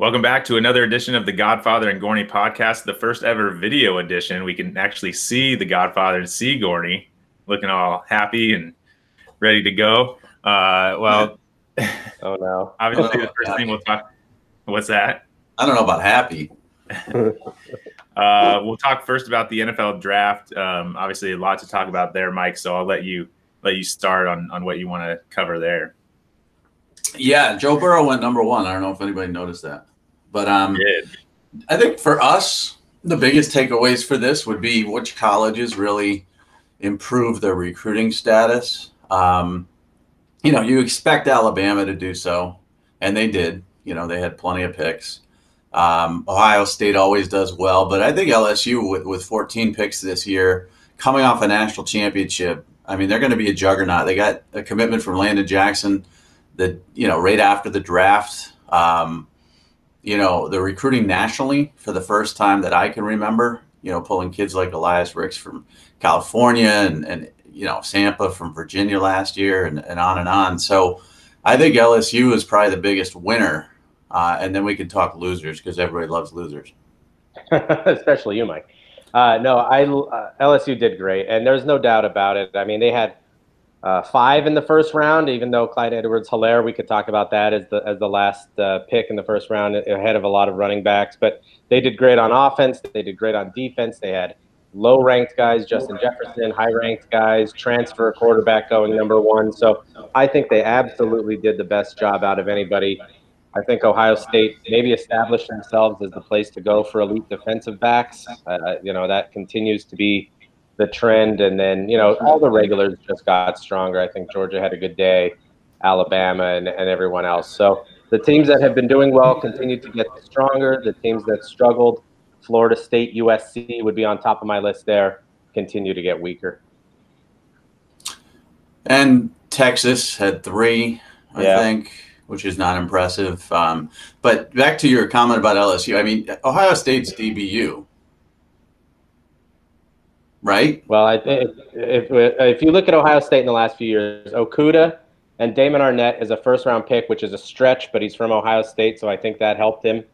Welcome back to another edition of the Godfather and Gorney podcast, the first ever video edition. We can actually see the Godfather and see Gorney looking all happy and ready to go. Uh, well, oh no! Obviously, the first thing we'll talk. What's that? I don't know about happy. uh, we'll talk first about the NFL draft. Um, obviously, a lot to talk about there, Mike. So I'll let you let you start on on what you want to cover there. Yeah, Joe Burrow went number one. I don't know if anybody noticed that. But um, I think for us, the biggest takeaways for this would be which colleges really improve their recruiting status. Um, you know, you expect Alabama to do so, and they did. You know, they had plenty of picks. Um, Ohio State always does well, but I think LSU with, with 14 picks this year, coming off a national championship, I mean, they're going to be a juggernaut. They got a commitment from Landon Jackson that, you know, right after the draft. Um, you know, the recruiting nationally for the first time that I can remember, you know, pulling kids like Elias Ricks from California and, and you know, Sampa from Virginia last year and, and on and on. So I think LSU is probably the biggest winner. Uh, and then we can talk losers because everybody loves losers. Especially you, Mike. Uh, no, I uh, LSU did great, and there's no doubt about it. I mean, they had uh, five in the first round, even though Clyde Edwards-Helaire, we could talk about that as the as the last uh, pick in the first round ahead of a lot of running backs. But they did great on offense. They did great on defense. They had low ranked guys, Justin Jefferson, high ranked guys, transfer quarterback going number one. So I think they absolutely did the best job out of anybody. I think Ohio State maybe established themselves as the place to go for elite defensive backs. Uh, you know that continues to be the trend. And then, you know, all the regulars just got stronger. I think Georgia had a good day, Alabama, and, and everyone else. So the teams that have been doing well continue to get stronger. The teams that struggled, Florida State, USC would be on top of my list there, continue to get weaker. And Texas had three, I yeah. think, which is not impressive. Um, but back to your comment about LSU, I mean, Ohio State's DBU right? Well, I think if, if, if you look at Ohio State in the last few years, Okudah and Damon Arnette is a first round pick, which is a stretch, but he's from Ohio State, so I think that helped him.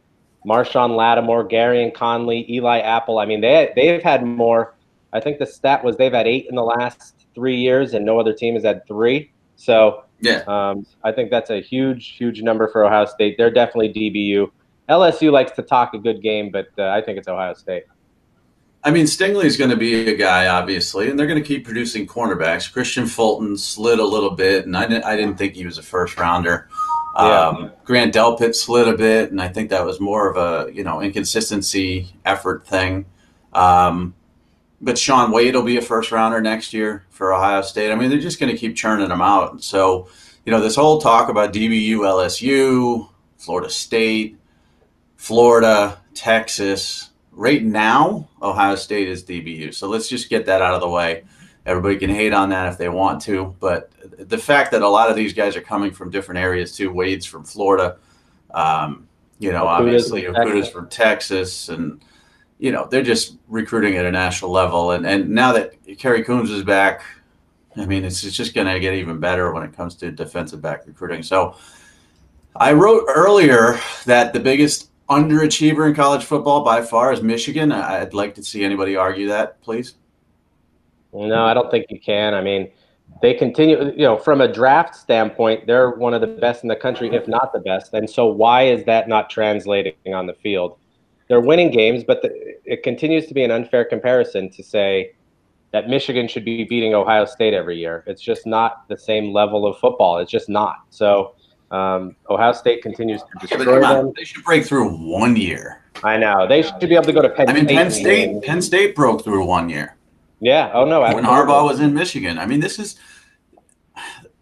Marshon Lattimore, Gareon Conley, Eli Apple. I mean, they they've had more. I think the stat was they've had eight in the last three years, and no other team has had three. So yeah, um, I think that's a huge, huge number for Ohio State. They're definitely DBU. LSU likes to talk a good game, but uh, I think it's Ohio State. I mean, Stingley's going to be a guy, obviously, and they're going to keep producing cornerbacks. Kristian Fulton slid a little bit, and I didn't, I didn't think he was a first rounder. Yeah. Um, Grant Delpit slid a bit, and I think that was more of a you know inconsistency effort thing. Um, but Shaun Wade will be a first rounder next year for Ohio State. I mean, they're just going to keep churning them out. So, you know, this whole talk about DBU, LSU, Florida State, Florida, Texas, right now, Ohio State is DBU. So let's just get that out of the way. Everybody can hate on that if they want to, but the fact that a lot of these guys are coming from different areas too. Wade's from Florida, um, you know, obviously Okudah's from Texas, and you know they're just recruiting at a national level. And and now that Kerry Coombs is back, I mean, it's, it's just going to get even better when it comes to defensive back recruiting. So I wrote earlier that the biggest underachiever in college football by far is Michigan. I'd like to see anybody argue that, please. No, I don't think you can. I mean, they continue, you know, from a draft standpoint, they're one of the best in the country, if not the best. And so, why is that not translating on the field? They're winning games, but the, it continues to be an unfair comparison to say that Michigan should be beating Ohio State every year. It's just not the same level of football. It's just not. So, um, Ohio State continues to destroy yeah, them. They should break through one year. I know they should be able to go to Penn. I mean, State Penn State. Penn State broke through one year. Yeah. Oh no. When Harbaugh was in Michigan, I mean, this is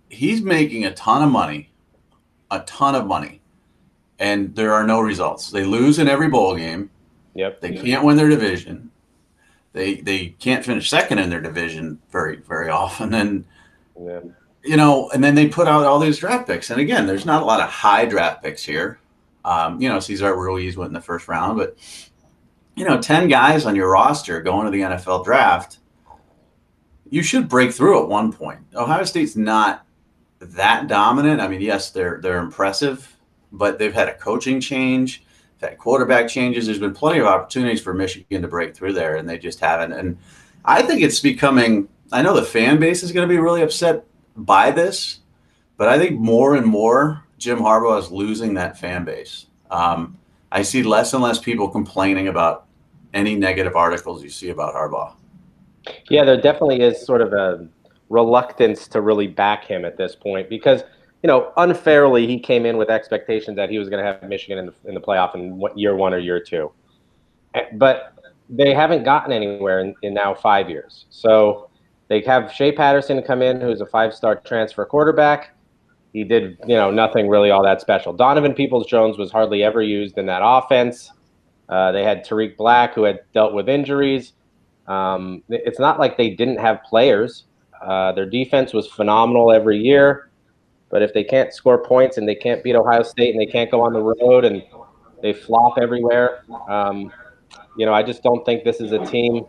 he's making a ton of money, a ton of money, and there are no results. They lose in every bowl game. Yep. They can't win their division. They they can't finish second in their division very very often, and. Yeah you know, and then they put out all these draft picks. And again, there's not a lot of high draft picks here. Um, you know, Cesar Ruiz went in the first round, but you know, 10 guys on your roster going to the NFL draft, you should break through at one point. Ohio State's not that dominant. I mean, yes, they're they're impressive, but they've had a coaching change. had quarterback changes. There's been plenty of opportunities for Michigan to break through there, and they just haven't. And I think it's becoming. I know the fan base is going to be really upset by this, but I think more and more Jim Harbaugh is losing that fan base. Um, I see less and less people complaining about any negative articles you see about Harbaugh. Yeah, there definitely is sort of a reluctance to really back him at this point because you know unfairly he came in with expectations that he was going to have Michigan in the in the playoff in year one or year two, eh, but they haven't gotten anywhere in, in now five years. So they have Shea Patterson come in, who's a five-star transfer quarterback. He did, you know, nothing really all that special. Donovan Peoples-Jones was hardly ever used in that offense. Uh, they had Tarik Black, who had dealt with injuries. Um, it's not like they didn't have players. Uh, their defense was phenomenal every year, but if they can't score points and they can't beat Ohio State and they can't go on the road and they flop everywhere, um, you know, I just don't think this is a team.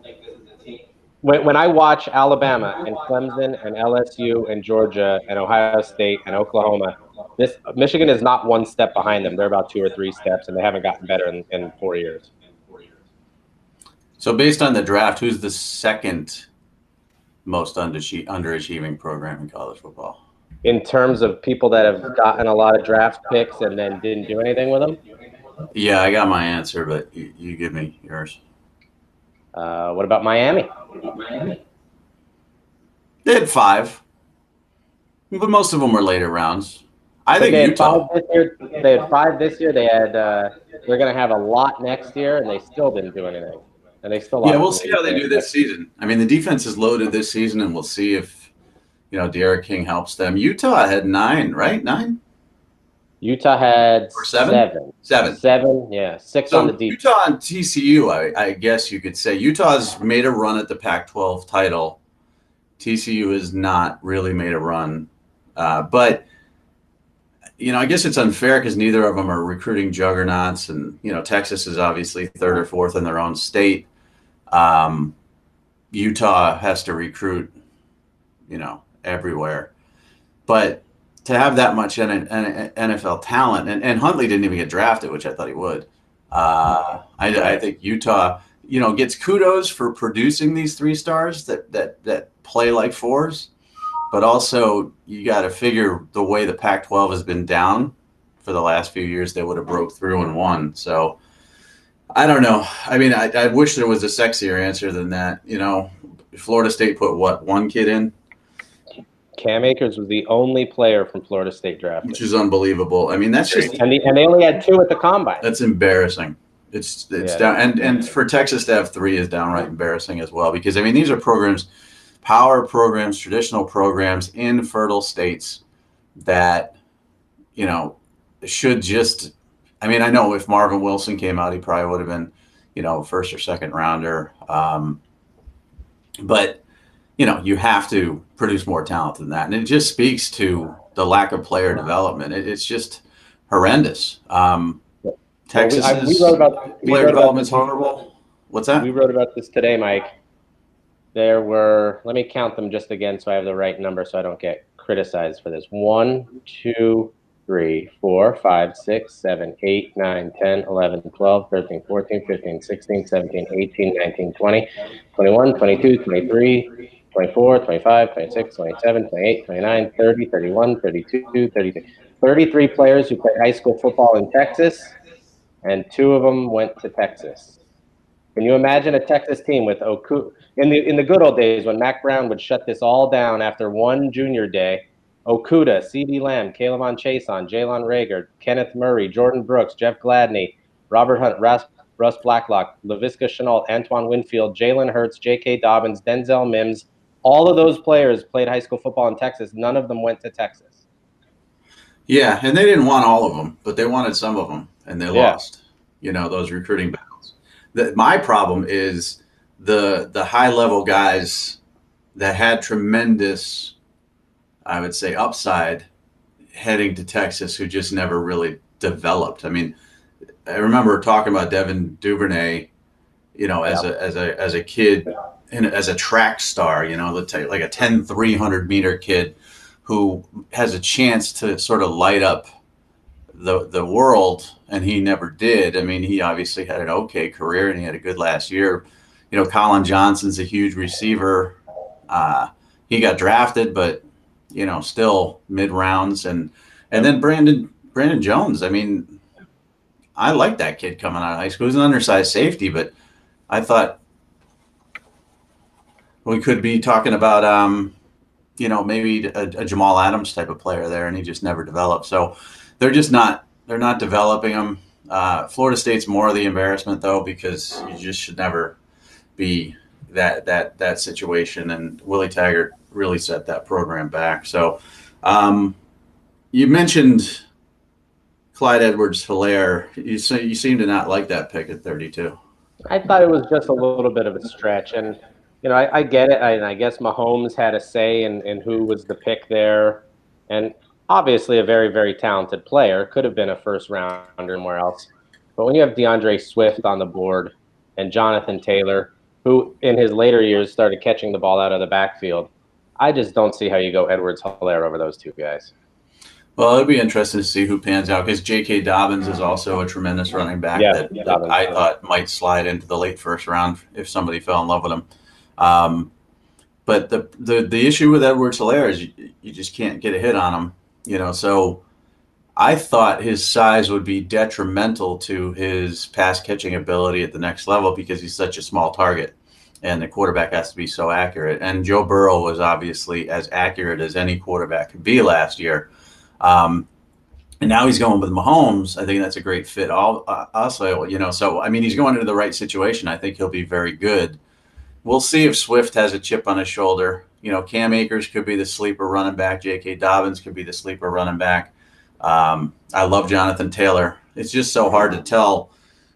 When, when I watch Alabama and Clemson and LSU and Georgia and Ohio State and Oklahoma, this Michigan is not one step behind them. They're about two or three steps, and they haven't gotten better in, in four years. So, based on the draft, who's the second most underachieving program in college football? In terms of people that have gotten a lot of draft picks and then didn't do anything with them? Yeah, I got my answer, but you, you give me yours. Uh, what about Miami? They had five, but most of them were later rounds. I think they Utah. Had five this year. They had five this year. They had. Uh, they're going to have a lot next year, and they still didn't do anything. And they still. Yeah, we'll see how they do this season. I mean, the defense is loaded this season, and we'll see if you know D'Eriq King helps them. Utah had nine, right? Nine. Utah had or seven? seven. Seven. Seven, yeah. Six so on the defense. Utah and TCU, I, I, guess you could say. Utah's made a run at the Pac 12 title. TCU has not really made a run. Uh, but, you know, I guess it's unfair because neither of them are recruiting juggernauts. And, you know, Texas is obviously third or fourth in their own state. Um, Utah has to recruit, you know, everywhere. But to have that much NFL talent, and, and Huntley didn't even get drafted, which I thought he would. Uh, I, I, think Utah, you know, gets kudos for producing these three stars that that that play like fours, but also you got to figure the way the Pac-12 has been down for the last few years, they would have broke through and won. So I don't know. I mean, I, I wish there was a sexier answer than that. You know, Florida State put what one kid in Cam Akers was the only player from Florida State draft, which is unbelievable. I mean, that's just and, the, and they only had two at the combine. That's embarrassing. It's it's yeah, down and and for Texas to have three is downright embarrassing as well because I mean these are programs, power programs, traditional programs in fertile states that you know should just. I mean, I know if Marvin Wilson came out, he probably would have been, you know, first or second rounder. Um, but you know, you have to produce more talent than that. And it just speaks to the lack of player development. It, it's just horrendous. Um, Texas well, we, we wrote about we player development's horrible. What's that? We wrote about this today, Mike. There were, let me count them just again so I have the right number so I don't get criticized for this. One, two, 3, 4, 5, 6, 7, 8, 9, 10, 11, 12, 13, 14, 15, 16, 17, 18, 19, 20, 21, 22, 23, 24, 25, 26, 27, 28, 29, 30, 31, 32, 33. 33 players who played high school football in Texas, and two of them went to Texas. Can you imagine a Texas team with Oku in the in the good old days when Mack Brown would shut this all down after one junior day? Okudah, CeeDee Lamb, K'Lavon Chaisson, Jalen Reagor, Kenneth Murray, Jordyn Brooks, Jeff Gladney, Robert Hunt, Ross, Ross Blacklock, Laviska Shenault, Antoine Winfield, Jalen Hurts, J.K. Dobbins, Denzel Mims, all of those players played high school football in Texas. None of them went to Texas. Yeah, and they didn't want all of them, but they wanted some of them, and they yeah. lost. You know those recruiting battles. The, my problem is the the high level guys that had tremendous, I would say, upside heading to Texas who just never really developed. I mean, I remember talking about Devin Duvernay, you know, as yeah. a as a as a kid in, as a track star, you know, let's say like a 10 300 meter kid who has a chance to sort of light up the the world, and he never did. I mean, he obviously had an okay career and he had a good last year. You know, Collin Johnson's a huge receiver. Uh, he got drafted, but you know, still mid rounds, and and then Brandon Brandon Jones. I mean, I like that kid coming out of high school. He's an undersized safety, but I thought we could be talking about um, you know, maybe a, a, Jamal Adams type of player there, and he just never developed. So they're just not they're not developing them. Uh, Florida State's more of the embarrassment though, because you just should never be that that that situation. And Willie Taggart really set that program back. So um, you mentioned Clyde Edwards Helaire. You you seem to not like that pick at 32. I thought it was just a little bit of a stretch, and you know, I, I get it. I, and I guess Mahomes had a say in, in who was the pick there. And obviously, a very, very talented player. Could have been a first rounder somewhere else. But when you have D'Andre Swift on the board and Jonathan Taylor, who in his later years started catching the ball out of the backfield, I just don't see how you go Edwards Helaire over those two guys. Well, it'll be interesting to see who pans out because J.K. Dobbins is also a tremendous running back yeah, that, that I thought might slide into the late first round if somebody fell in love with him. Um, but the, the the issue with Edwards Helaire is you, you just can't get a hit on him. You know, so I thought his size would be detrimental to his pass catching ability at the next level because he's such a small target and the quarterback has to be so accurate. And Joe Burrow was obviously as accurate as any quarterback could be last year. Um, and now he's going with Mahomes. I think that's a great fit. All, uh, also, you know, so I mean, he's going into the right situation. I think he'll be very good we'll see if Swift has a chip on his shoulder. You know, Cam Akers could be the sleeper running back. J.K. Dobbins could be the sleeper running back. Um, I love Jonathan Taylor. It's just so hard to tell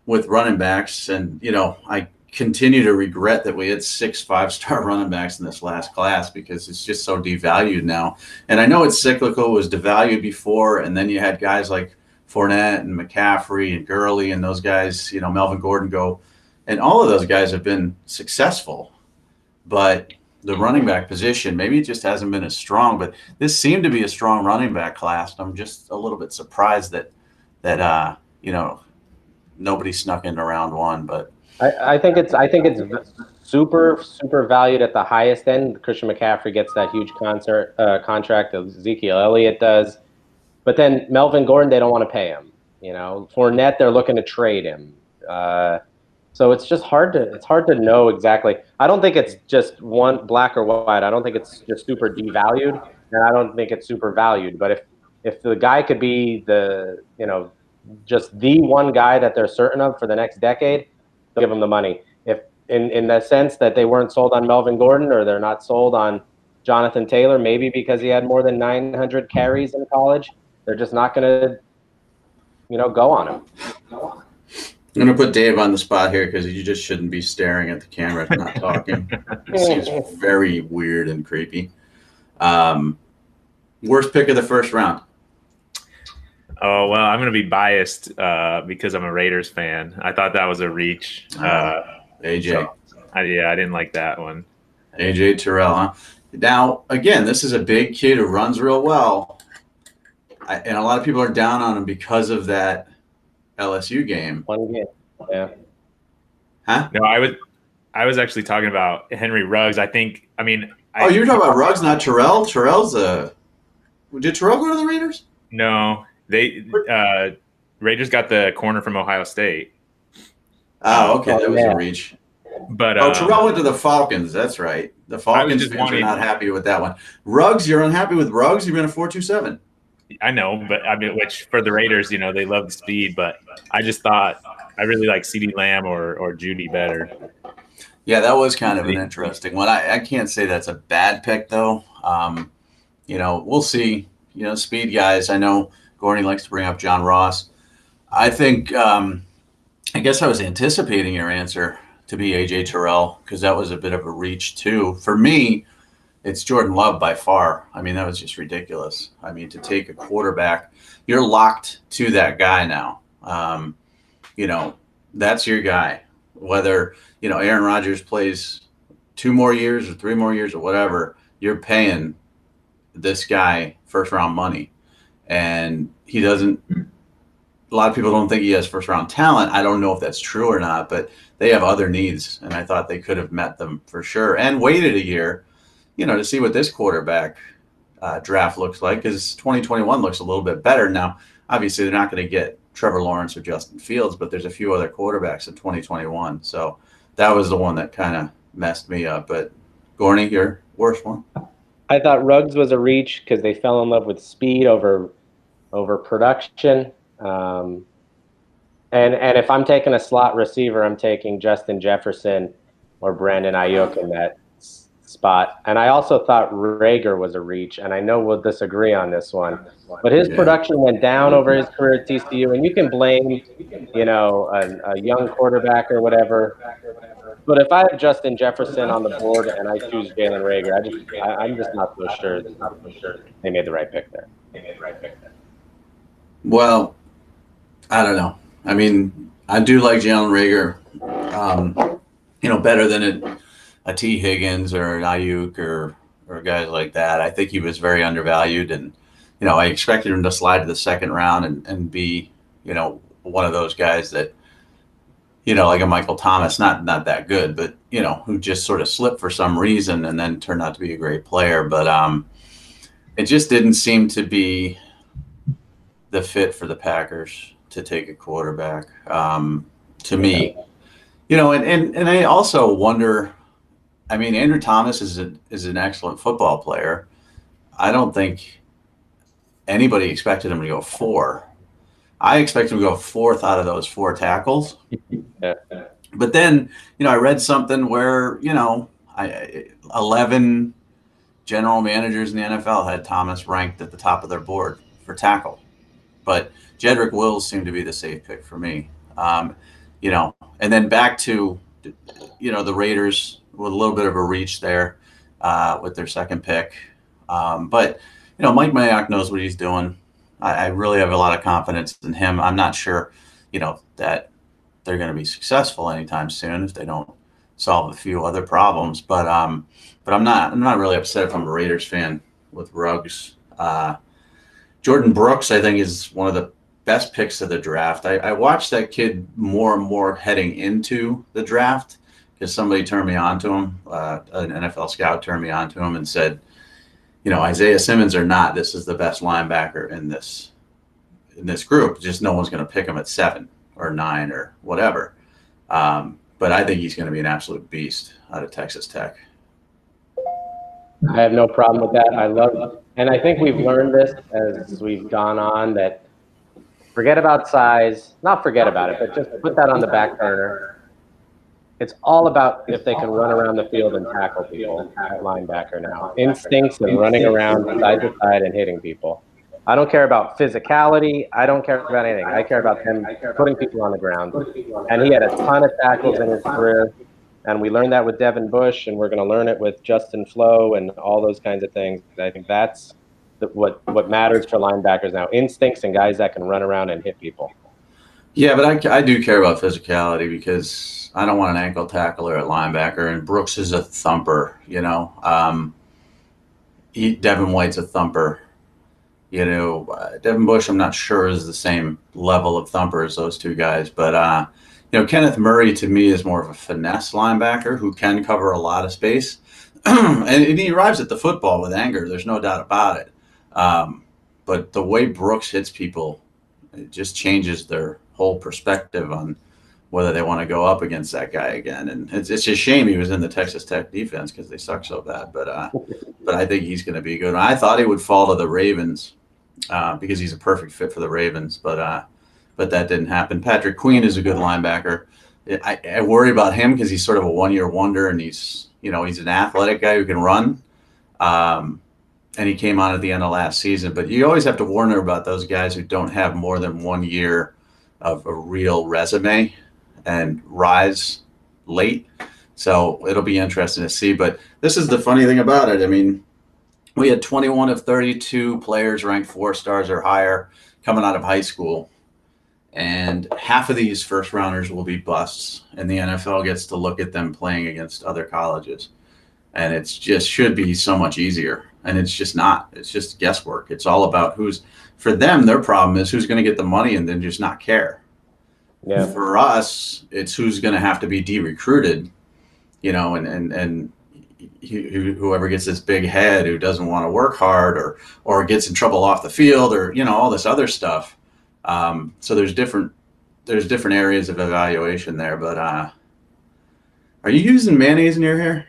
with running backs, and you know, I continue to regret that we had six five-star running backs in this last class because it's just so devalued now. And I know it's cyclical; it was devalued before, and then you had guys like Fournette and McCaffrey and Gurley and those guys. You know, Melvin Gordon go and all of those guys have been successful, but the running back position maybe it just hasn't been as strong. But this seemed to be a strong running back class. I'm just a little bit surprised that that uh, you know nobody snuck into round one. But I, I think it's I think it's super super valued at the highest end. Christian McCaffrey gets that huge concert uh, contract. Ezekiel Elliott does, but then Melvin Gordon they don't want to pay him. You know, Fournette they're looking to trade him. Uh, so it's just hard to it's hard to know exactly. I don't think it's just one black or white. I don't think it's just super devalued, and I don't think it's super valued. But if if the guy could be the you know just the one guy that they're certain of for the next decade, give him the money. If in in the sense that they weren't sold on Melvin Gordon or they're not sold on Jonathan Taylor, maybe because he had more than 900 carries in college, they're just not going to you know go on him. I'm gonna put Dave on the spot here because you just shouldn't be staring at the camera, not talking. it seems very weird and creepy. Um, worst pick of the first round. Oh well, I'm gonna be biased uh, because I'm a Raiders fan. I thought that was a reach. Uh, uh, AJ. So, I, yeah, I didn't like that one. AJ Terrell, huh? Now again, this is a big kid who runs real well, I, and a lot of people are down on him because of that LSU game. One game. Yeah. Huh? No, I was I was actually talking about Henry Ruggs. I think I mean Oh, you were talking about Ruggs, not Terrell? Terrell's a did Terrell go to the Raiders? No. They uh Raiders got the corner from Ohio State. Oh, okay. That was yeah. a reach. But oh, Terrell um, went to the Falcons. That's right. The Falcons fans wanting, are not happy with that one. Ruggs, you're unhappy with Ruggs. You're in a four two seven. I know, but I mean, which for the Raiders, you know, they love the speed, but I just thought I really like CeeDee Lamb or or Jeudy better. Yeah, that was kind of an interesting one. I, I can't say that's a bad pick though. Um, you know, we'll see. You know, speed guys. I know Gorney likes to bring up John Ross. I think. Um, I guess I was anticipating your answer to be AJ Terrell because that was a bit of a reach too. For me, it's Jordan Love by far. I mean, that was just ridiculous. I mean, to take a quarterback, you're locked to that guy now. Um, you know, that's your guy. Whether, you know, Aaron Rodgers plays two more years or three more years or whatever, you're paying this guy first round money. And he doesn't a lot of people don't think he has first round talent. I don't know if that's true or not, but they have other needs, and I thought they could have met them for sure and waited a year, you know, to see what this quarterback uh, draft looks like because 2021 looks a little bit better now. Obviously, they're not going to get Trevor Lawrence or Justin Fields, but there's a few other quarterbacks in 2021. So that was the one that kind of messed me up. But Gorney, your worst one? I thought Ruggs was a reach because they fell in love with speed over over production. Um, and and if I'm taking a slot receiver, I'm taking Justin Jefferson or Brandon Aiyuk in that spot. And I also thought Reagor was a reach, and I know we'll disagree on this one, but his yeah. production went down over his career at TCU, and you can blame, you know, a, a young quarterback or whatever. But if I have Justin Jefferson on the board and I choose Jalen Reagor, I just I, am just not so sure. Not so sure they made the right pick there. They made the right pick there. Well, I don't know. I mean, I do like Jalen Rager, um, you know, better than a, a Tee Higgins or an Aiyuk or or guys like that. I think he was very undervalued, and you know, I expected him to slide to the second round and and be, you know, one of those guys that, you know, like a Michael Thomas, not not that good, but you know, who just sort of slipped for some reason and then turned out to be a great player. But um, it just didn't seem to be the fit for the Packers to take a quarterback. Um, to me, you know, and, and and I also wonder. I mean, Andrew Thomas is a, is an excellent football player. I don't think anybody expected him to go four. I expect him to go fourth out of those four tackles. But then, you know, I read something where you know, I eleven general managers in the NFL had Thomas ranked at the top of their board for tackle. But Jedrick Wills seemed to be the safe pick for me. Um, you know, and then back to, you know, the Raiders with a little bit of a reach there uh, with their second pick. Um, but, you know, Mike Mayock knows what he's doing. I, I, really have a lot of confidence in him. I'm not sure, you know, that they're going to be successful anytime soon if they don't solve a few other problems. But, um, but I'm not, I'm not really upset if I'm a Raiders fan with Ruggs. Uh, Jordyn Brooks, I think, is one of the best picks of the draft. I, I watched that kid more and more heading into the draft because somebody turned me on to him. Uh, an NFL scout turned me on to him and said, you know, Isaiah Simmons or not, this is the best linebacker in this in this group. Just no one's going to pick him at seven or nine or whatever. Um, but I think he's going to be an absolute beast out of Texas Tech. I have no problem with that. I love, it. and I think we've learned this as we've gone on that forget about size, not forget about it, but just put that on the back burner. It's all about if they can run around the field and tackle people at linebacker now. Instincts and running around side to side and hitting people. I don't care about physicality. I don't care about anything. I care about them putting people on the ground. And he had a ton of tackles in his career. And we learned that with Devin Bush, and we're going to learn it with Justin Flowe and all those kinds of things. I think that's the, what what matters for linebackers now: instincts and guys that can run around and hit people. Yeah, but I, I do care about physicality because I don't want an ankle tackler at linebacker, and Brooks is a thumper. You know, um, he, Devin White's a thumper. You know, uh, Devin Bush, I'm not sure is the same level of thumper as those two guys, but uh, you know, Kenneth Murray to me is more of a finesse linebacker who can cover a lot of space. and, and, he arrives at the football with anger. There's no doubt about it. Um, but the way Brooks hits people, it just changes their whole perspective on whether they want to go up against that guy again. And it's, it's a shame he was in the Texas Tech defense because they suck so bad. But uh, but I think he's going to be good. I thought he would fall to the Ravens uh, because he's a perfect fit for the Ravens. But uh, but that didn't happen. Patrick Queen is a good linebacker. I, I worry about him because he's sort of a one year wonder and he's, you know, he's an athletic guy who can run. Um, and he came on at the end of last season. But you always have to warn her about those guys who don't have more than one year of a real resume and rise late. So it'll be interesting to see. But this is the funny thing about it. I mean, we had 21 of 32 players ranked four stars or higher coming out of high school. And half of these first rounders will be busts, and the NFL gets to look at them playing against other colleges. And it's just should be so much easier. And it's just not. It's just guesswork. It's all about who's for them, their problem is who's going to get the money and then just not care. Yeah. For us, it's who's going to have to be de-recruited, you know, and and and whoever gets this big head who doesn't want to work hard or or gets in trouble off the field or you know all this other stuff. Um, so there's different there's different areas of evaluation there. But uh, are you using mayonnaise in your hair?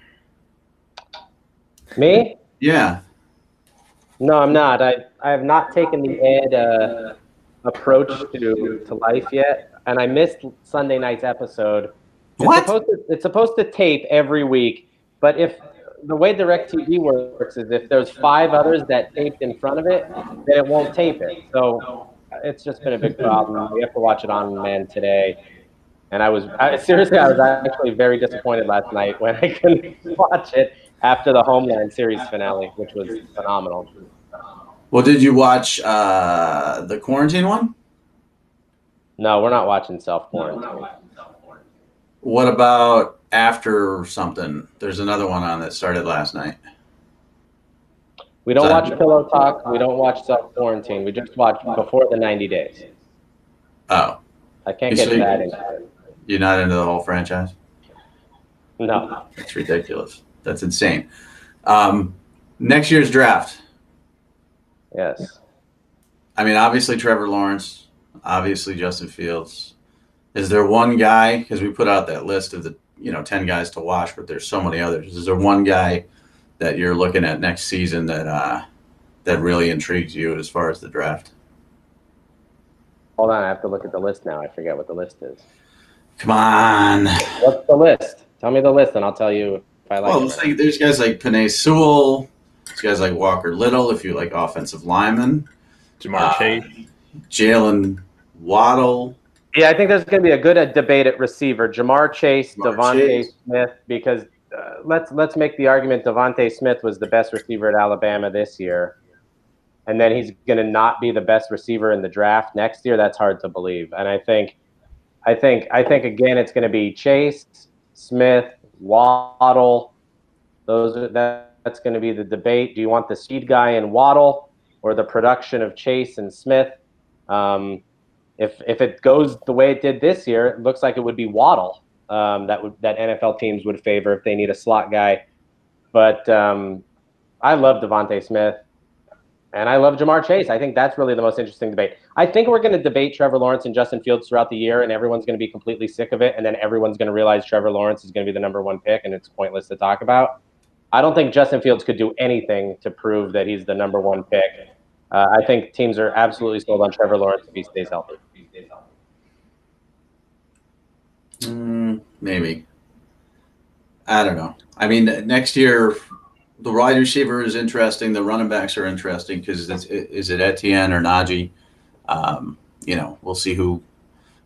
Me? Yeah. No, I'm not. I I have not taken the ed uh, approach to to life yet, and I missed Sunday night's episode. It's What? Supposed to, it's supposed to tape every week, but if the way DirecTV works is if there's five others that taped in front of it, then it won't tape it. So it's just been a big problem. We have to watch it on demand today. And I was I, seriously, I was actually very disappointed last night when I couldn't watch it after the Homeland series finale, which was phenomenal. Well, did you watch uh, the quarantine one? No, we're not watching self quarantine. What about after something? There's another one on that started last night. We don't Sorry. watch Pillow Talk. We don't watch self quarantine. We just watch before the 90 days. Oh, I can't You get see- that into it. you're not into the whole franchise? No. That's ridiculous. That's insane. Um, next year's draft. Yes. I mean, obviously Trevor Lawrence, obviously Justin Fields. Is there one guy? Because we put out that list of the you know ten guys to watch, but there's so many others. Is there one guy that you're looking at next season that uh, that really intrigues you as far as the draft? Hold on. I have to look at the list now. I forget what the list is. Come on. What's the list? Tell me the list, and I'll tell you if I like Well, it. like there's guys like Penei Sewell. There's guys like Walker Little, if you like offensive linemen. Ja'Marr Uh, Chase. Jaylen Waddle. Yeah, I think there's going to be a good uh, debate at receiver. Ja'Marr Chase, Ja'Marr DeVonta Chase. Smith, because uh, let's let's make the argument DeVonta Smith was the best receiver at Alabama this year, and then he's going to not be the best receiver in the draft next year. That's hard to believe. And I think, I think, I think again, it's going to be Chase, Smith, Waddle. Those are, that, that's going to be the debate. Do you want the speed guy in Waddle or the production of Chase and Smith? Um, if if it goes the way it did this year, it looks like it would be Waddle um, that would that NFL teams would favor if they need a slot guy. But um, I love DeVonta Smith, and I love Ja'Marr Chase. I think that's really the most interesting debate. I think we're going to debate Trevor Lawrence and Justin Fields throughout the year, and everyone's going to be completely sick of it, and then everyone's going to realize Trevor Lawrence is going to be the number one pick, and it's pointless to talk about. I don't think Justin Fields could do anything to prove that he's the number one pick. Uh, I think teams are absolutely sold on Trevor Lawrence if he stays healthy. Mm, maybe. I don't know. I mean, next year, the wide receiver is interesting. The running backs are interesting because is it Etienne or Najee? Um, you know, we'll see who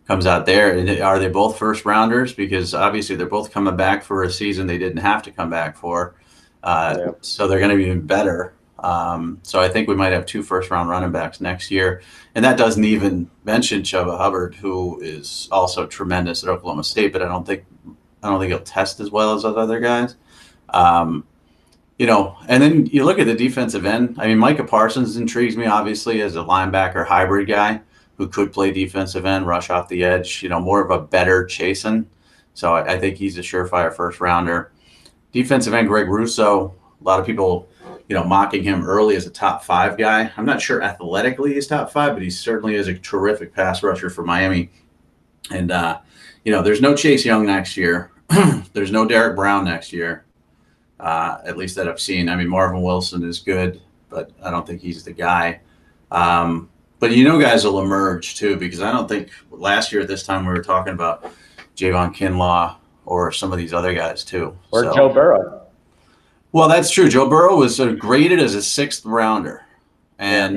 comes out there. Are they both first rounders? Because obviously they're both coming back for a season they didn't have to come back for. Uh, Yeah. So they're going to be even better. Um, so I think we might have two first round running backs next year. And that doesn't even mention Chuba Hubbard, who is also tremendous at Oklahoma State, but I don't think I don't think he'll test as well as those other guys. Um, you know, and then you look at the defensive end. I mean, Micah Parsons intrigues me obviously as a linebacker hybrid guy who could play defensive end, rush off the edge. You know, more of a better chasing. So I, I think he's a surefire first rounder. Defensive end Greg Rousseau. A lot of people, you know, mocking him early as a top five guy. I'm not sure athletically he's top five, but he certainly is a terrific pass rusher for Miami. And uh, you know, there's no Chase Young next year. there's no Derrick Brown next year. Uh, at least that I've seen. I mean, Marvin Wilson is good, but I don't think he's the guy. Um, but you know, guys will emerge too, because I don't think last year at this time we were talking about Javon Kinlaw or some of these other guys too. Or So- Joe Burrow. well, that's true. Joe Burrow was sort of graded as a sixth rounder. And,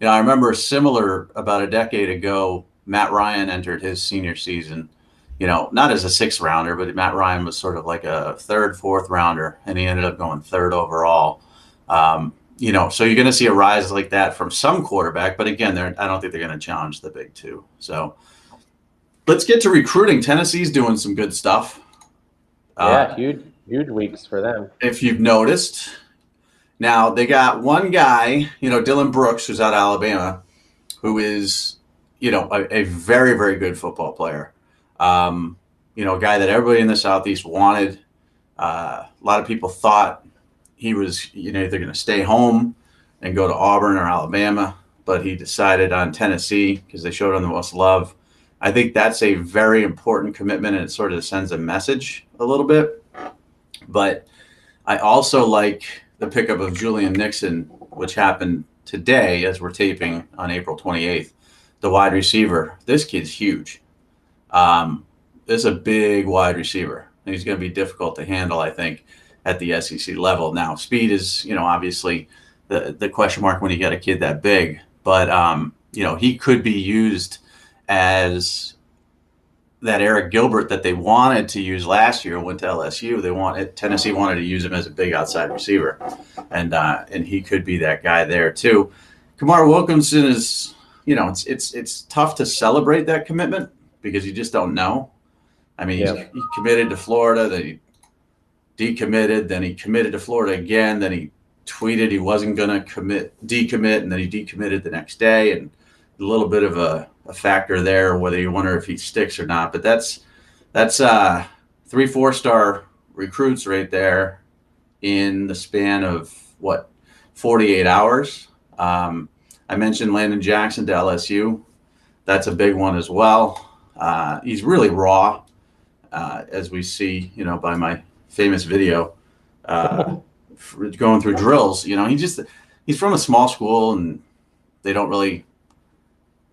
you know, I remember similar about a decade ago, Matt Ryan entered his senior season, you know, not as a sixth rounder, but Matt Ryan was sort of like a third, fourth rounder, and he ended up going third overall. Um, you know, so you're going to see a rise like that from some quarterback, but again, they're, I don't think they're going to challenge the big two. So let's get to recruiting. Tennessee's doing some good stuff. Uh, yeah, huge, huge weeks for them. if you've noticed. Now they got one guy, you know, Dylan Brooks, who's out of Alabama. who is, you know, a, a very, very good football player. Um, you know, a guy that everybody in the Southeast wanted. Uh, a lot of people thought he was, you know, either going to stay home and go to Auburn or Alabama, but he decided on Tennessee because they showed him the most love. I think that's a very important commitment and it sort of sends a message a little bit. But I also like the pickup of Julian Nixon, which happened today as we're taping on April 28th. The wide receiver. This kid's huge. Um, this is a big wide receiver. And He's going to be difficult to handle, I think, at the SEC level. Now, speed is, you know, obviously the the question mark when you get a kid that big, but um, you know, he could be used as that Arik Gilbert that they wanted to use last year went to LSU. They wanted Tennessee wanted to use him as a big outside receiver, and uh, and he could be that guy there too. Kamar Wilcoxson is, you know, it's it's it's tough to celebrate that commitment because you just don't know. I mean, yeah. he committed to Florida, then he decommitted, then he committed to Florida again, then he tweeted he wasn't going to commit decommit, and then he decommitted the next day, and a little bit of a, a factor there, whether you wonder if he sticks or not. But that's that's uh, three four star recruits right there in the span of what 48 hours. Um, I mentioned Landon Jackson to LSU. That's a big one as well. Uh, he's really raw, uh, as we see, you know, by my famous video uh, going through drills. You know, he just he's from a small school and they don't really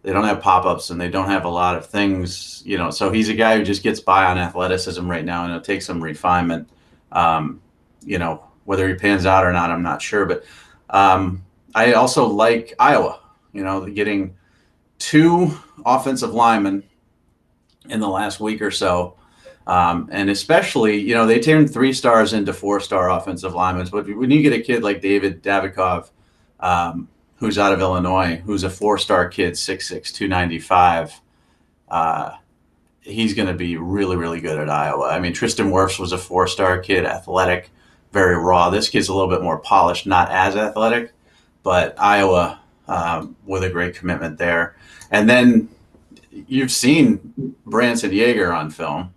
they don't have pop-ups and they don't have a lot of things you know so he's a guy who just gets by on athleticism right now and it'll take some refinement. Um, you know whether he pans out or not i'm not sure but um, i also like iowa you know getting two offensive linemen in the last week or so. Um, and especially you know they turned three stars into four star offensive linemen but when you get a kid like david davidkov um, who's out of Illinois, who's a four star kid, 6'6, 295. Uh, he's going to be really, really good at Iowa. I mean, Tristan Wirfs was a four star kid, athletic, very raw. This kid's a little bit more polished, not as athletic, but Iowa um, with a great commitment there. And then you've seen Branson Yeager on film.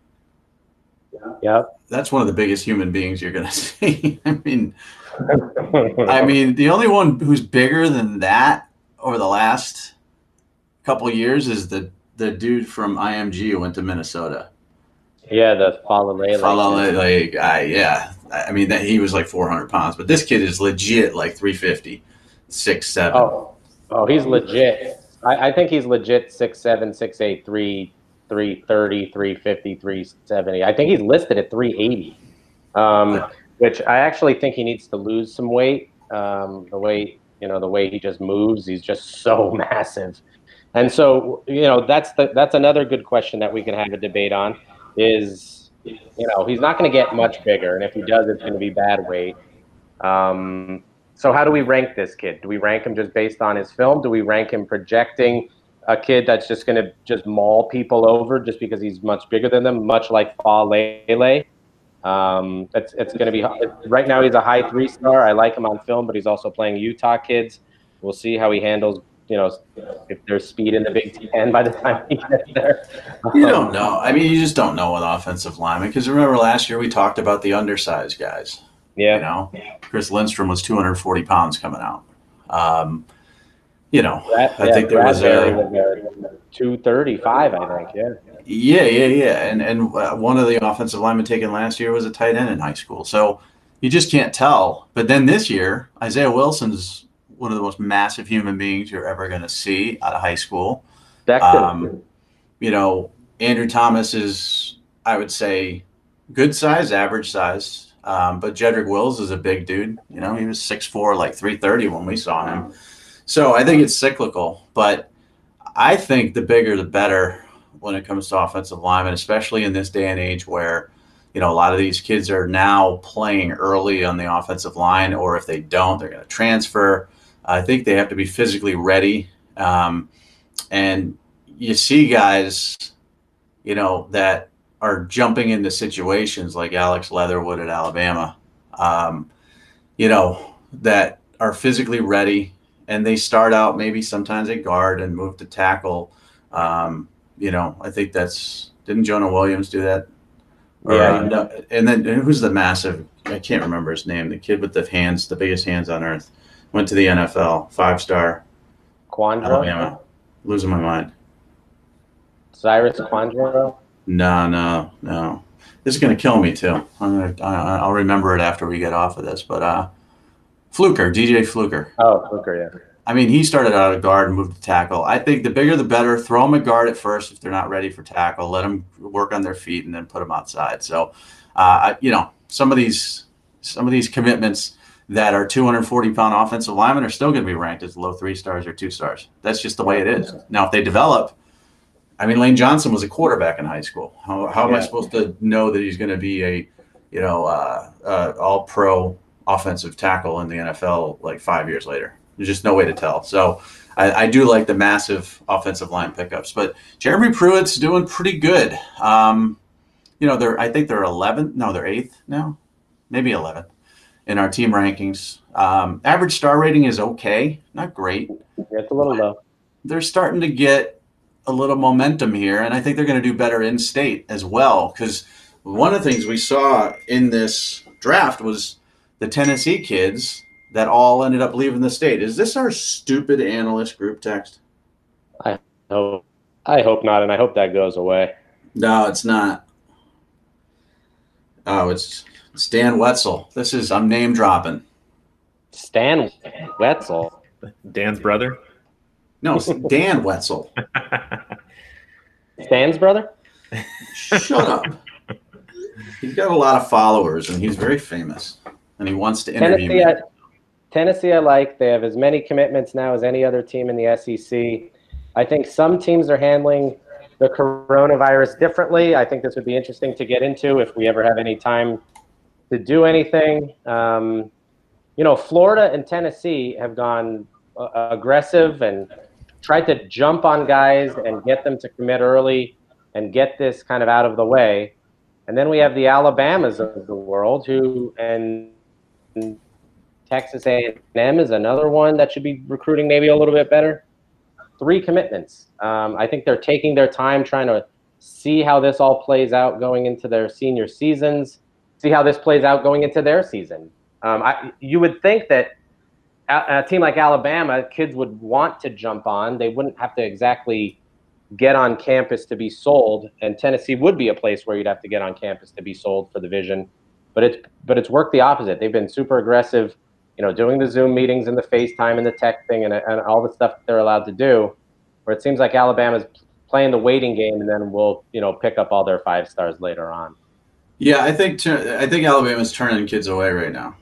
Yeah. That's one of the biggest human beings you're going to see. I mean, I mean, the only one who's bigger than that over the last couple years is the the dude from IMG who went to Minnesota. Yeah, the Faalele. Faalele guy. Yeah, I mean that he was like 400 pounds, but this kid is legit like 350, six seven. Oh, oh, he's legit. I, I think he's legit six seven, six eight, three. 330, 350, 370. I think he's listed at 380. Um, which I actually think he needs to lose some weight. Um, the way you know the way he just moves, he's just so massive. And so you know that's the that's another good question that we can have a debate on. Is you know he's not going to get much bigger, and if he does, it's going to be bad weight. Um, so how do we rank this kid? Do we rank him just based on his film? Do we rank him projecting a kid that's just going to just maul people over just because he's much bigger than them, much like Faalele? Um, it's it's going to be right now. He's a high three star. I like him on film, but he's also playing Utah kids. We'll see how he handles. You know, if there's speed in the Big Ten by the time he gets there. You don't know. I mean, you just don't know with offensive lineman because remember last year we talked about the undersized guys. Yeah. You know, Chris Lindstrom was 240 pounds coming out. Um, you know, Brad, I yeah, think there Brad was a 235. I think. Yeah. Yeah, yeah, yeah. And and uh, one of the offensive linemen taken last year was a tight end in high school. So you just can't tell. But then this year, Isaiah Wilson's one of the most massive human beings you're ever going to see out of high school. Um, you know, Andrew Thomas is, I would say, good size, average size. Um, but Jedrick Wills is a big dude. You know, he was 6'4", like 330 when we saw him. So I think it's cyclical. But I think the bigger the better when it comes to offensive linemen, especially in this day and age where you know a lot of these kids are now playing early on the offensive line, or if they don't, they're going to transfer. I think they have to be physically ready, um, and you see guys, you know, that are jumping into situations like Alex Leatherwood at Alabama, um, you know, that are physically ready and they start out maybe sometimes at guard and move to tackle. Um, you know, I think that's didn't Jonah Williams do that? Or, Yeah. uh, no, and then and who's the massive? I can't remember his name. The kid with the hands, the biggest hands on earth, went to the NFL, five star Quandro, Alabama. Losing my mind. Cyrus Quandro. No, no, no. This is gonna kill me too. I'm gonna, I, I'll remember it after we get off of this. But uh, Fluker, DJ Fluker. Oh, Fluker, yeah. I mean, he started out at guard and moved to tackle. I think the bigger the better. Throw them a guard at first if they're not ready for tackle. Let them work on their feet and then put them outside. So, uh, I, you know, some of these some of these commitments that are 240 pound offensive linemen are still going to be ranked as low three stars or two stars. That's just the way it is. Now, if they develop, I mean, Lane Johnson was a quarterback in high school. How, how am I supposed to know that he's going to be a, you know, uh, uh, all pro offensive tackle in the NFL like five years later? There's just no way to tell. So I, I do like the massive offensive line pickups, but Jeremy Pruitt's doing pretty good. Um, you know, they're I think they're 11th. No, they're eighth now, maybe 11th in our team rankings. Um, average star rating is okay, not great. Yeah, it's a little low. They're starting to get a little momentum here, and I think they're going to do better in state as well. Because one of the things we saw in this draft was the Tennessee kids that all ended up leaving the state. Is this our stupid analyst group text? No, I hope not, and I hope that goes away. No, it's not. Oh, it's it's Dan Wetzel. This is I'm name dropping. Stan Wetzel. Dan's brother. No, it's Dan Wetzel. Stan's brother? Shut up. He's got a lot of followers and he's very famous. And he wants to interview Tennessee, me. I, Tennessee, I like. They have as many commitments now as any other team in the SEC. I think some teams are handling the coronavirus differently. I think this would be interesting to get into if we ever have any time to do anything. Um, you know, Florida and Tennessee have gone uh, aggressive and tried to jump on guys and get them to commit early and get this kind of out of the way. And then we have the Alabamas of the world who and Texas A&M is another one that should be recruiting maybe a little bit better. Three commitments. Um, I think they're taking their time trying to see how this all plays out going into their senior seasons. See how this plays out going into their season. Um, I, you would think that a, a team like Alabama, kids would want to jump on. They wouldn't have to exactly get on campus to be sold, and Tennessee would be a place where you'd have to get on campus to be sold for the vision. But it's but it's worked the opposite. They've been super aggressive, you know, doing the Zoom meetings and the FaceTime and the texting and, and all the stuff they're allowed to do. Where it seems like Alabama's playing the waiting game, and then we'll you know pick up all their five stars later on. Yeah, I think I think Alabama's turning kids away right now.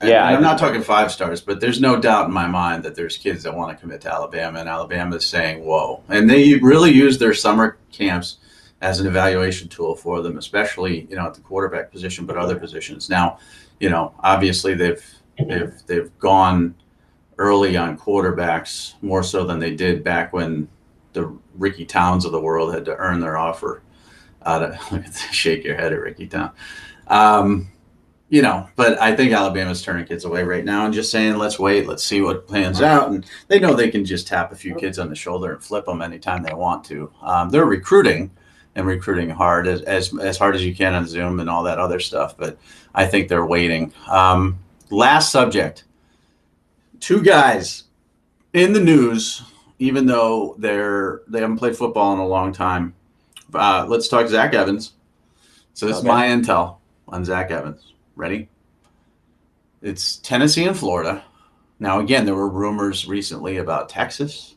And- Yeah, and I'm not talking five stars, but there's no doubt in my mind that there's kids that want to commit to Alabama, and Alabama's saying, "Whoa!" And they really use their summer camps as an evaluation tool for them, especially you know at the quarterback position, but other positions. Now, you know, obviously they've they've they've gone early on quarterbacks more so than they did back when the Ricky Towns of the world had to earn their offer. Out of, look at that, shake your head at Ricky Town. Um, you know, but I think Alabama's turning kids away right now and just saying, let's wait, let's see what plans out. And they know they can just tap a few kids on the shoulder and flip them anytime they want to. Um, they're recruiting and recruiting hard as, as as hard as you can on Zoom and all that other stuff. But I think they're waiting. Um, last subject: two guys in the news, even though they're they haven't played football in a long time. Uh, let's talk Zach Evans. So this Okay. is my intel on Zach Evans. Ready? It's Tennessee and Florida. Now, again, there were rumors recently about Texas,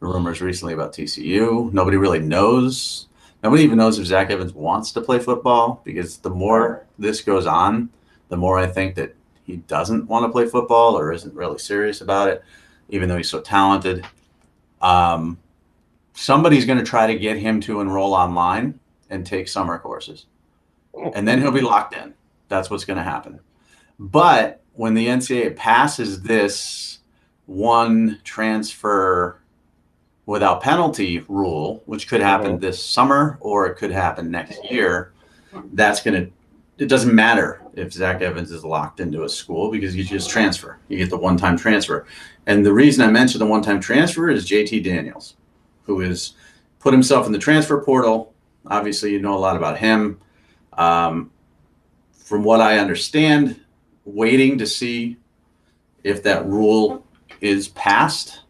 rumors recently about TCU. Nobody really knows. Nobody even knows if Zach Evans wants to play football because the more this goes on, the more I think that he doesn't want to play football or isn't really serious about it, even though he's so talented. Um, somebody's going to try to get him to enroll online and take summer courses, and then he'll be locked in. That's what's going to happen. But when the NCAA passes this one transfer without penalty rule, which could happen Mhm. this summer or it could happen next year, that's going to it doesn't matter if Zach Evans is locked into a school because you just transfer. You get the one time transfer. And the reason I mentioned the one time transfer is JT Daniels, who has put himself in the transfer portal. Obviously, you know a lot about him. Um, from what I understand, waiting to see if that rule is passed.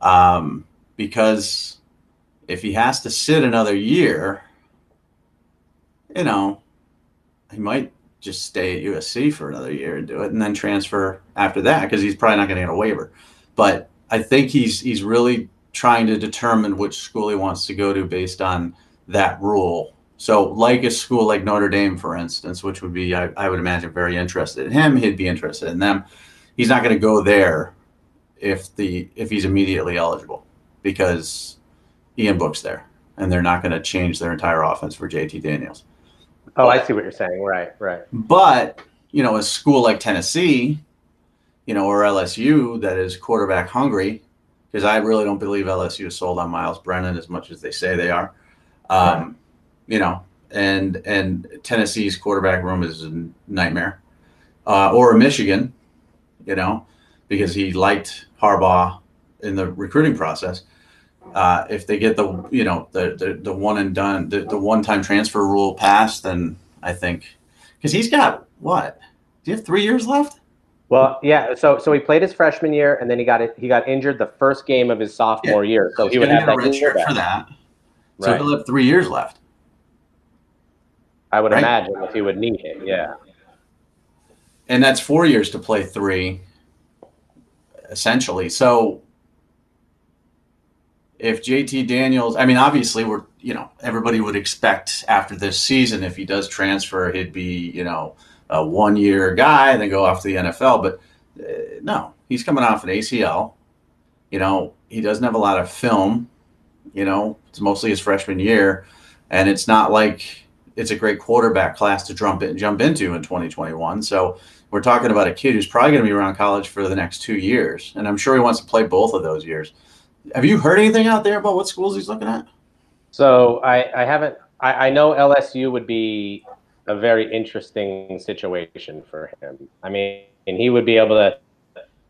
Um, because if he has to sit another year, you know, he might just stay at USC for another year and do it, and then transfer after that because he's probably not going to get a waiver. But I think he's he's really trying to determine which school he wants to go to based on that rule. So, like a school like Notre Dame, for instance, which would be, I, I would imagine, very interested in him, he'd be interested in them. He's not going to go there if the if he's immediately eligible because Ian Book's there, and they're not going to change their entire offense for JT Daniels. Oh, I see what you're saying. Right, right. But you know, a school like Tennessee, you know, or LSU that is quarterback hungry, because I really don't believe LSU is sold on Myles Brennan as much as they say they are. Um, right. You know, and and Tennessee's quarterback room is a nightmare, uh, or Michigan, you know, because he liked Harbaugh in the recruiting process. Uh, if they get the you know the the, the one and done the, the one time transfer rule passed, then I think because he's got what? Do you have three years left? Well, yeah. So so he played his freshman year, and then he got it. He got injured the first game of his sophomore yeah. year. So he would have that red shirt for that. So right. he'll have three years left. I would right? imagine if he would need it, yeah. And that's four years to play three, essentially. So if JT Daniels, I mean, obviously, we're, you know, everybody would expect after this season, if he does transfer, he'd be, you know, a one year guy and then go off to the NFL. But uh, no, he's coming off an ACL. You know, he doesn't have a lot of film. You know, it's mostly his freshman year. And it's not like it's a great quarterback class to jump, in, jump into in 2021. So we're talking about a kid who's probably going to be around college for the next two years. And I'm sure he wants to play both of those years. Have you heard anything out there about what schools he's looking at? So I, I haven't. I, I know LSU would be a very interesting situation for him. I mean, and he would be able to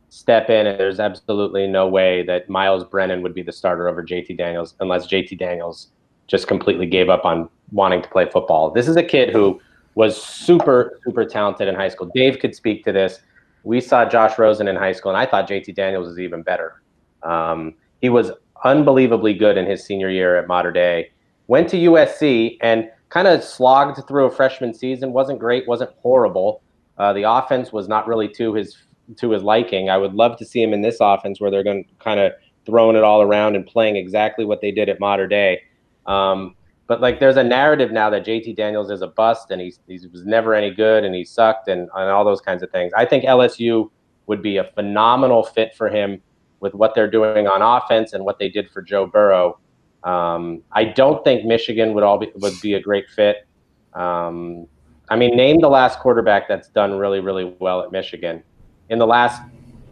step in, and there's absolutely no way that Myles Brennan would be the starter over JT Daniels unless JT Daniels just completely gave up on wanting to play football. This is a kid who was super, super talented in high school. Dave could speak to this. We saw Josh Rosen in high school, and I thought JT Daniels was even better. Um, he was unbelievably good in his senior year at Mater Dei. Went to USC and kind of slogged through a freshman season. wasn't great, wasn't horrible. Uh, the offense was not really to his to his liking. I would love to see him in this offense where they're going kind of throwing it all around and playing exactly what they did at Mater Dei. Um, but like, there's a narrative now that JT Daniels is a bust and he's he was never any good and he sucked and, and all those kinds of things. I think LSU would be a phenomenal fit for him with what they're doing on offense and what they did for Joe Burrow. Um, I don't think Michigan would all be, would be a great fit. Um, I mean, name the last quarterback that's done really, really well at Michigan in the last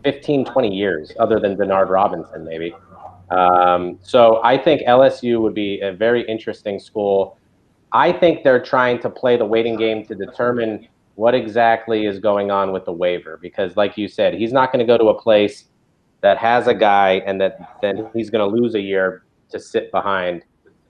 15, 20 years, other than Denard Robinson, maybe. Um, so I think LSU would be a very interesting school. I think they're trying to play the waiting game to determine what exactly is going on with the waiver because, like you said, he's not going to go to a place that has a guy and that then he's going to lose a year to sit behind.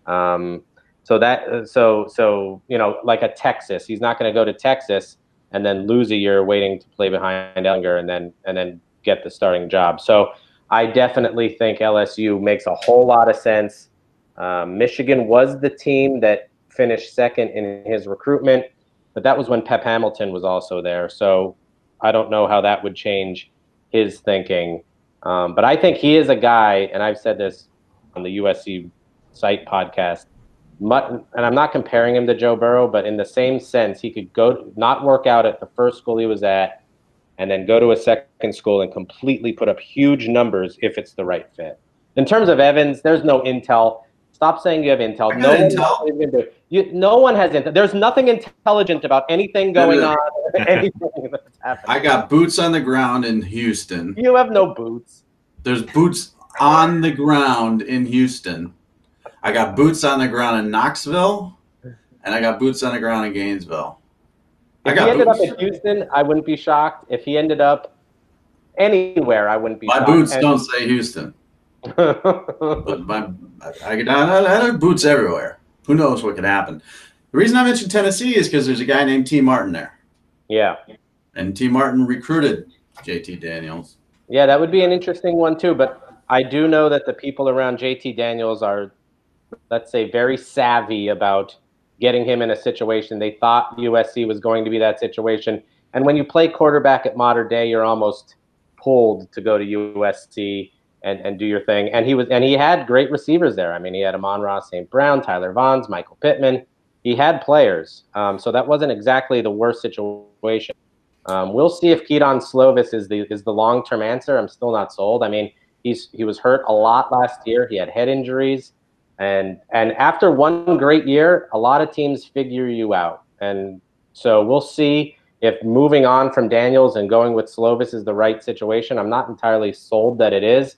Um, so that so so you know like a Texas, he's not going to go to Texas and then lose a year waiting to play behind Ehlinger and then and then get the starting job. So I definitely think LSU makes a whole lot of sense. Um, Michigan was the team that finished second in his recruitment, but that was when Pep Hamilton was also there. So I don't know how that would change his thinking. Um, but I think he is a guy, and I've said this on the USC site podcast. And I'm not comparing him to Joe Burrow, but in the same sense, he could go not work out at the first school he was at, and then go to a second school and completely put up huge numbers if it's the right fit. In terms of Evans, there's no intel. Stop saying you have intel. no intel. One you, no one has intel. There's nothing intelligent about anything going on. anything. I got boots on the ground in Houston. You have no boots. There's boots on the ground in Houston. I got boots on the ground in Knoxville, and I got boots on the ground in Gainesville. If he ended boots. up at Houston, I wouldn't be shocked. If he ended up anywhere, I wouldn't be. My shocked. boots and, don't say Houston. but my, I, I, I, I have boots everywhere. Who knows what could happen? The reason I mentioned Tennessee is because there's a guy named Tee Martin there. Yeah. And Tee Martin recruited JT Daniels. Yeah, that would be an interesting one too. But I do know that the people around JT Daniels are, let's say, very savvy about getting him in a situation. They thought USC was going to be that situation. And when you play quarterback at Mater Dei, you're almost pulled to go to USC and, and do your thing. And he was and he had great receivers there. I mean, he had Amon-Ra St. Brown, Tyler Vaughns, Michael Pittman. He had players. Um, so that wasn't exactly the worst situation. Um, we'll see if Kedon Slovis is the is the long term answer. I'm still not sold. I mean, he's he was hurt a lot last year. He had head injuries. And and after one great year, a lot of teams figure you out. And so we'll see if moving on from Daniels and going with Slovis is the right situation. I'm not entirely sold that it is.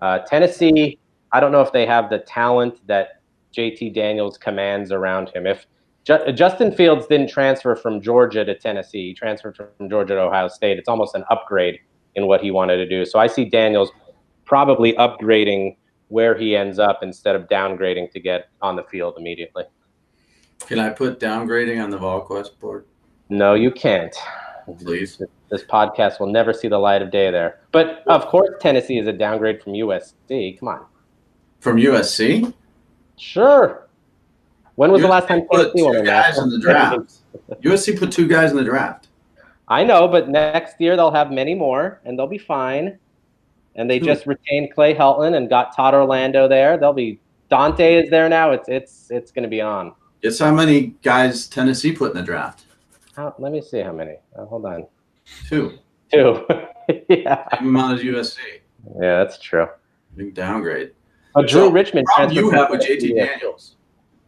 Uh, Tennessee, I don't know if they have the talent that JT Daniels commands around him. If Ju- uh, Justin Fields didn't transfer from Georgia to Tennessee, he transferred from Georgia to Ohio State. It's almost an upgrade in what he wanted to do. So I see Daniels probably upgrading where he ends up instead of downgrading to get on the field immediately. Can I put downgrading on the VolQuest board? No, you can't. Please. This podcast will never see the light of day there. But of course, Tennessee is a downgrade from USC. Come on. From USC? Sure. When was USC the last time put Tennessee two guys in the draft? USC put two guys in the draft. I know, but next year they'll have many more, and they'll be fine and they just retained Clay Helton and got Todd Orlando there. They'll be Dante is there now. It's it's it's going to be on. Guess how many guys Tennessee put in the draft? How, let me see how many. Uh, hold on. Two. Two. yeah. Same amount as USC. Yeah, that's true. Big downgrade. But Drew so Richmond. problem you have with JT Daniels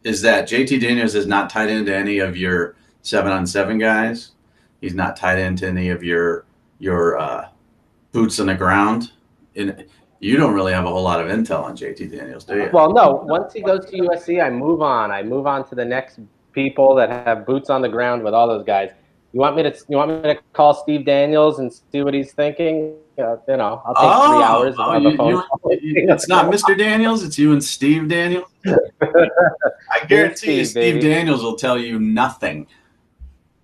is that JT Daniels is not tied into any of your seven on seven guys. He's not tied into any of your your uh, boots on the ground in, you don't really have a whole lot of intel on JT Daniels, do you? Well, no. Once he goes to USC, I move on. I move on to the next people that have boots on the ground with all those guys. You want me to? You want me to call Steve Daniels and see what he's thinking? Uh, you know, I'll take oh, three hours oh, on the phone. You, it's not Mr. Daniels. It's you and Steve Daniels. I guarantee you, Steve. Daniels will tell you nothing.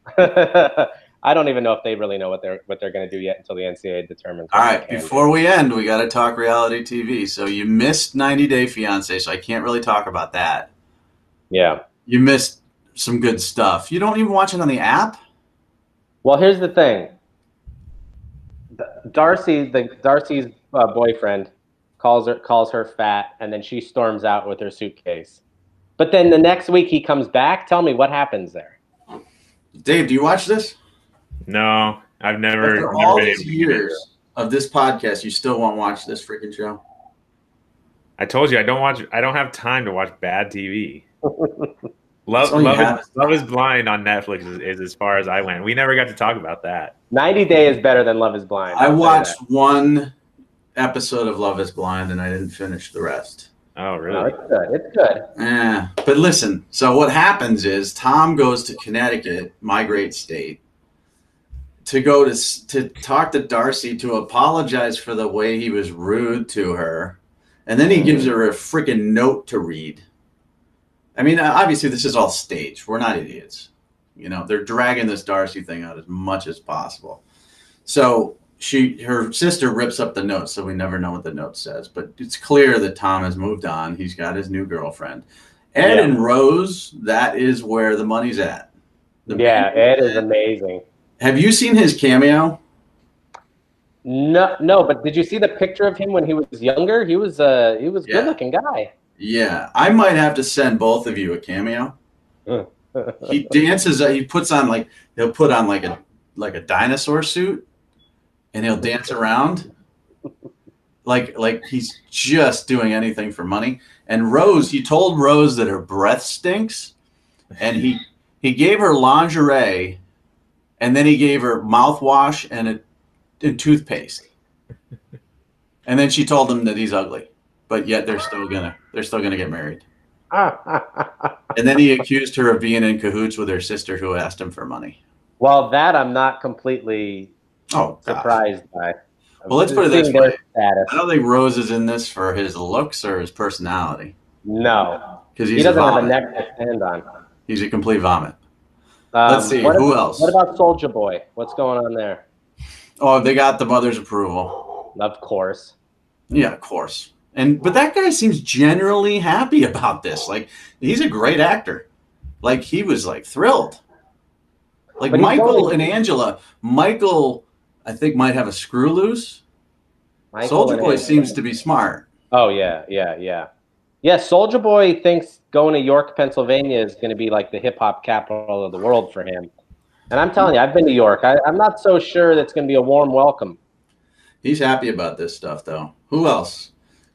I don't even know if they really know what they're what they're going to do yet until the NCAA determines. All right, before we end, we got to talk reality TV. So you missed 90 Day Fiance, so I can't really talk about that. Yeah, you missed some good stuff. You don't even watch it on the app. Well, here's the thing. Darcey, the Darcey's uh, boyfriend, calls her calls her fat, and then she storms out with her suitcase. But then the next week he comes back. Tell me what happens there. Dave, do you watch this? No, I've never. After all never these years of this podcast, you still won't watch this freaking show. I told you I don't watch. I don't have time to watch bad TV. Love, love, is, love is Blind on Netflix is, is, as far as I went. We never got to talk about that. 90 Day is better than Love is Blind. I'll i watched one episode of Love is Blind and I didn't finish the rest. Oh, really? No, it's good. It's good. Yeah. But listen, so what happens is Tom goes to Connecticut, my great state, to go to to talk to Darcey to apologize for the way he was rude to her, and then he gives her a freaking note to read. I mean, obviously this is all staged. We're not idiots. You know, they're dragging this Darcey thing out as much as possible. So she her sister rips up the note, so we never know what the note says. But it's clear that Tom has moved on. He's got his new girlfriend. Ed yeah. and Rose, that is where the money's at. The yeah, Ed is amazing. Have you seen his cameo? No, no. But did you see the picture of him when he was younger? He was uh he was a yeah. good looking guy. Yeah, I might have to send both of you a cameo. he dances. Uh, he puts on like he'll put on like a like a dinosaur suit, and he'll dance around, like like he's just doing anything for money. And Rose, he told Rose that her breath stinks, and he he gave her lingerie and then he gave her mouthwash and a and toothpaste. and then she told him that he's ugly, but yet they're still gonna they're still gonna get married. and then he accused her of being in cahoots with her sister who asked him for money. Well, that I'm not completely Oh, gosh. surprised by. Well, let's put it this way. Status. I don't think Rose is in this for his looks or his personality. No, Because he doesn't have a neck to stand on. He's a complete vomit. Um, Let's see, who about- else? What about Soldier Boy? What's going on there? Oh, they got the mother's approval. Of course. Yeah, of course. And but that guy seems generally happy about this. Like he's a great actor. Like he was like thrilled. Like Michael and Angela. Michael, I think, might have a screw loose. Michael Soldier Boy Angela. seems to be smart. Oh yeah, yeah, yeah. Yeah, Soldier Boy thinks going to York, Pennsylvania is going to be like the hip hop capital of the world for him. And I'm telling you, I've been to York. I, I'm not so sure that's going to be a warm welcome. He's happy about this stuff, though. Who else?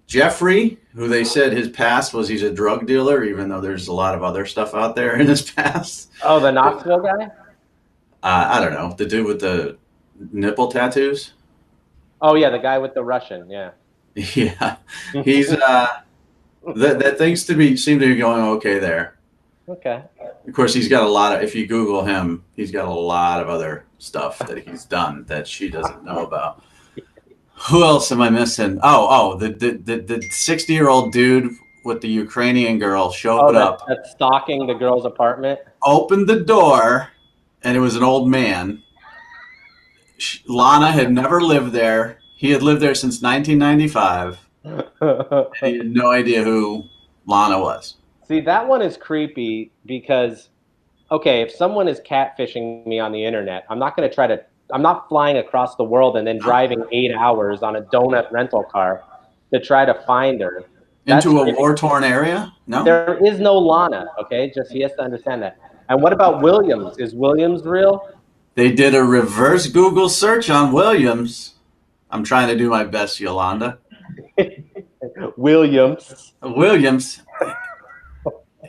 Geoffrey, who they said his past was he's a drug dealer, even though there's a lot of other stuff out there in his past. Oh, the Knoxville guy? Uh, I don't know. The dude with the nipple tattoos. Oh yeah, the guy with the Russian. Yeah. Yeah, he's uh, that that things to be seem to be going okay there. Okay. Of course, he's got a lot of. If you Google him, he's got a lot of other stuff that he's done that she doesn't know about. Who else am I missing? Oh, oh, the the the, the sixty year old dude with the Ukrainian girl showed Oh, that, up, that's stalking the girl's apartment. opened the door, and it was an old man. Lana had never lived there. He had lived there since 1995. And he had no idea who Lana was. See, that one is creepy because, okay, if someone is catfishing me on the internet, I'm not going to try to. I'm not flying across the world and then driving eight hours on a donut rental car to try to find her. That's Into a war torn area? No. There is no Lana, okay? Just he has to understand that. And what about Williams? Is Williams real? They did a reverse Google search on Williams. I'm trying to do my best, Yolanda. Williams. Williams.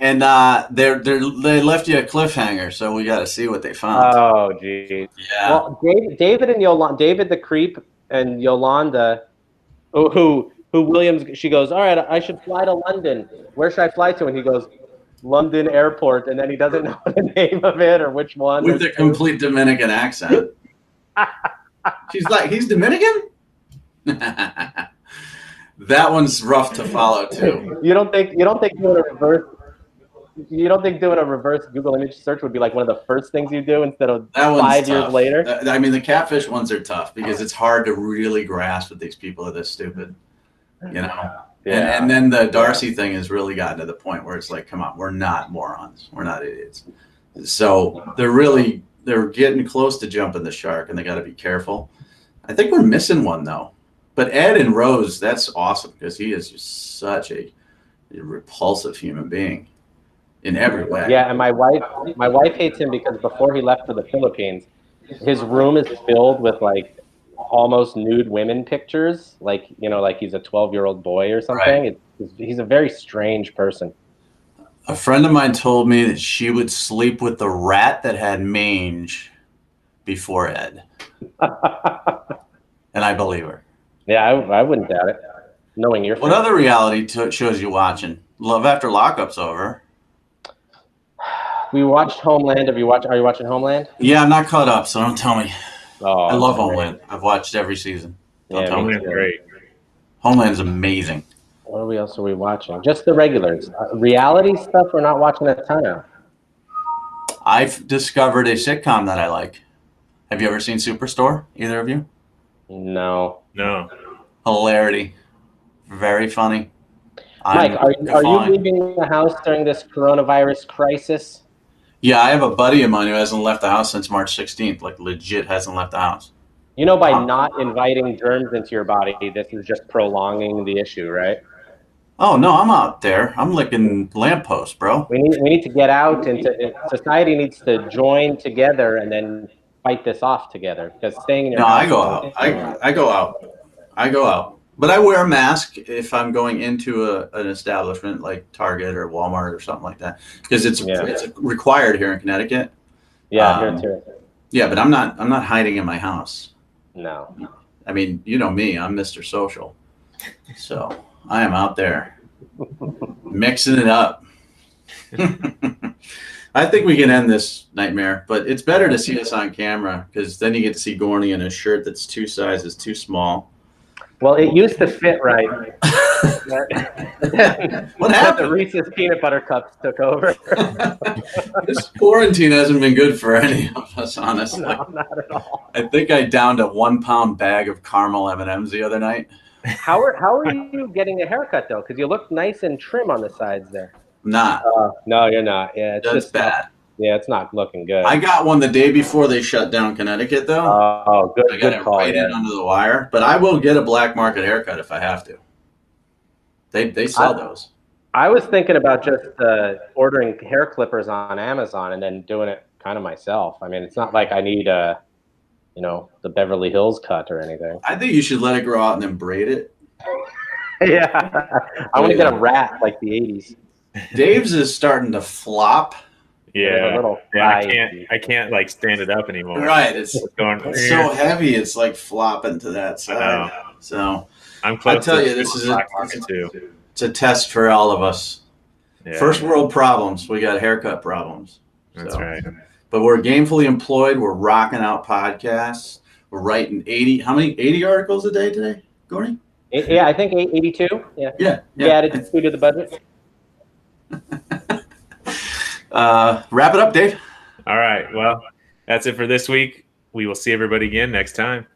And uh, they're, they're, they left you a cliffhanger, so we got to see what they found. Oh, geez. yeah. Well, David, David and Yolanda, David the creep and Yolanda, who, who who Williams, she goes, all right, I should fly to London. Where should I fly to? And he goes, London Airport, and then he doesn't know the name of it or which one. With a complete Dominican accent. She's like, he's Dominican? that one's rough to follow, too. You don't think you don't think doing a reverse you don't think doing a reverse Google image search would be like one of the first things you do instead of five years tough. later? Uh, I mean, the catfish ones are tough because it's hard to really grasp that these people are this stupid. You know? And, and then the Darcey thing has really gotten to the point where it's like, come on, we're not morons. We're not idiots. So they're really they're getting close to jumping the shark, and they got to be careful. I think we're missing one though. But Ed and Rose, that's awesome because he is just such a repulsive human being in every way. Yeah, and my wife my wife hates him because before he left for the Philippines, his room is filled with like almost nude women pictures, like you know, like he's a twelve year old boy or something. It's, he's a very strange person. A friend of mine told me that she would sleep with the rat that had mange before Ed, and I believe her. yeah, I, I wouldn't doubt it. Knowing your What other reality t- shows you watching? Love After Lockup's over. We watched Homeland. Have you watched? Are you watching Homeland? Yeah, I'm not caught up, so don't tell me. Oh, I love Homeland. I've watched every season. Don't Yeah, tell me me. Homeland's great. Homeland amazing. What are we else are we watching? Just the regulars. Uh, reality stuff. We're not watching a ton of. I've discovered a sitcom that I like. Have you ever seen Superstore? Either of you? No. No. Hilarity. Very funny. Mike, I'm are, are you leaving the house during this coronavirus crisis? Yeah, I have a buddy of mine who hasn't left the house since March 16th. Like legit hasn't left the house. You know, by Huh. not inviting germs into your body, this is just prolonging the issue, right? Oh no, I'm out there. I'm licking lampposts, bro. We need we need to get out and to, society needs to join together and then fight this off together. Because staying in your No, I go out. I I go out. I go out. But I wear a mask if I'm going into a, an establishment like Target or Walmart or something like that because it's Yeah. it's required here in Connecticut. yeah, um, here too. Yeah, but I'm not I'm not hiding in my house. No. I mean, you know me, I'm Mr. Social. So I am out there mixing it up. I think we can end this nightmare, but it's better to see us on camera because then you get to see Gorney in a shirt that's two sizes too small. Well, it used to fit right. What The? Reese's peanut butter cups took over. this quarantine hasn't been good for any of us, honestly. no, not at all. I think I downed a one pound bag of caramel M and M's the other night. How are how are you getting a haircut though? Because you look nice and trim on the sides there. Not. Uh, no, you're not. Yeah, it's That's just bad. Yeah, it's not looking good. I got one the day before they shut down Connecticut, though. oh, good, I got good it call. right Yeah. in under the wire, but I will get a black market haircut if I have to. They they sell I- those. I was thinking about just uh, ordering hair clippers on Amazon and then doing it kind of myself. I mean, it's not like I need a, you know, the Beverly Hills cut or anything. I think you should let it grow out and then braid it. yeah, I want to get a rat like the '80s. Dave's is starting to flop. With a Yeah. little Yeah, I can't I can't like stand it up anymore. Right, it's, It's going it's so heavy. It's like flopping to that I side. So I'm close I tell to you, this is a, too. it's a test for all of us. Yeah, First world problems. We got haircut problems. that's So- right. But we're gainfully employed. We're rocking out podcasts. We're writing 80, how many? 80 articles a day today, Gorney? Yeah, I think 82. Yeah, Yeah. you added two to the budget. Uh, wrap it up, Dave. All right. Well, that's it for this week. We will see everybody again next time.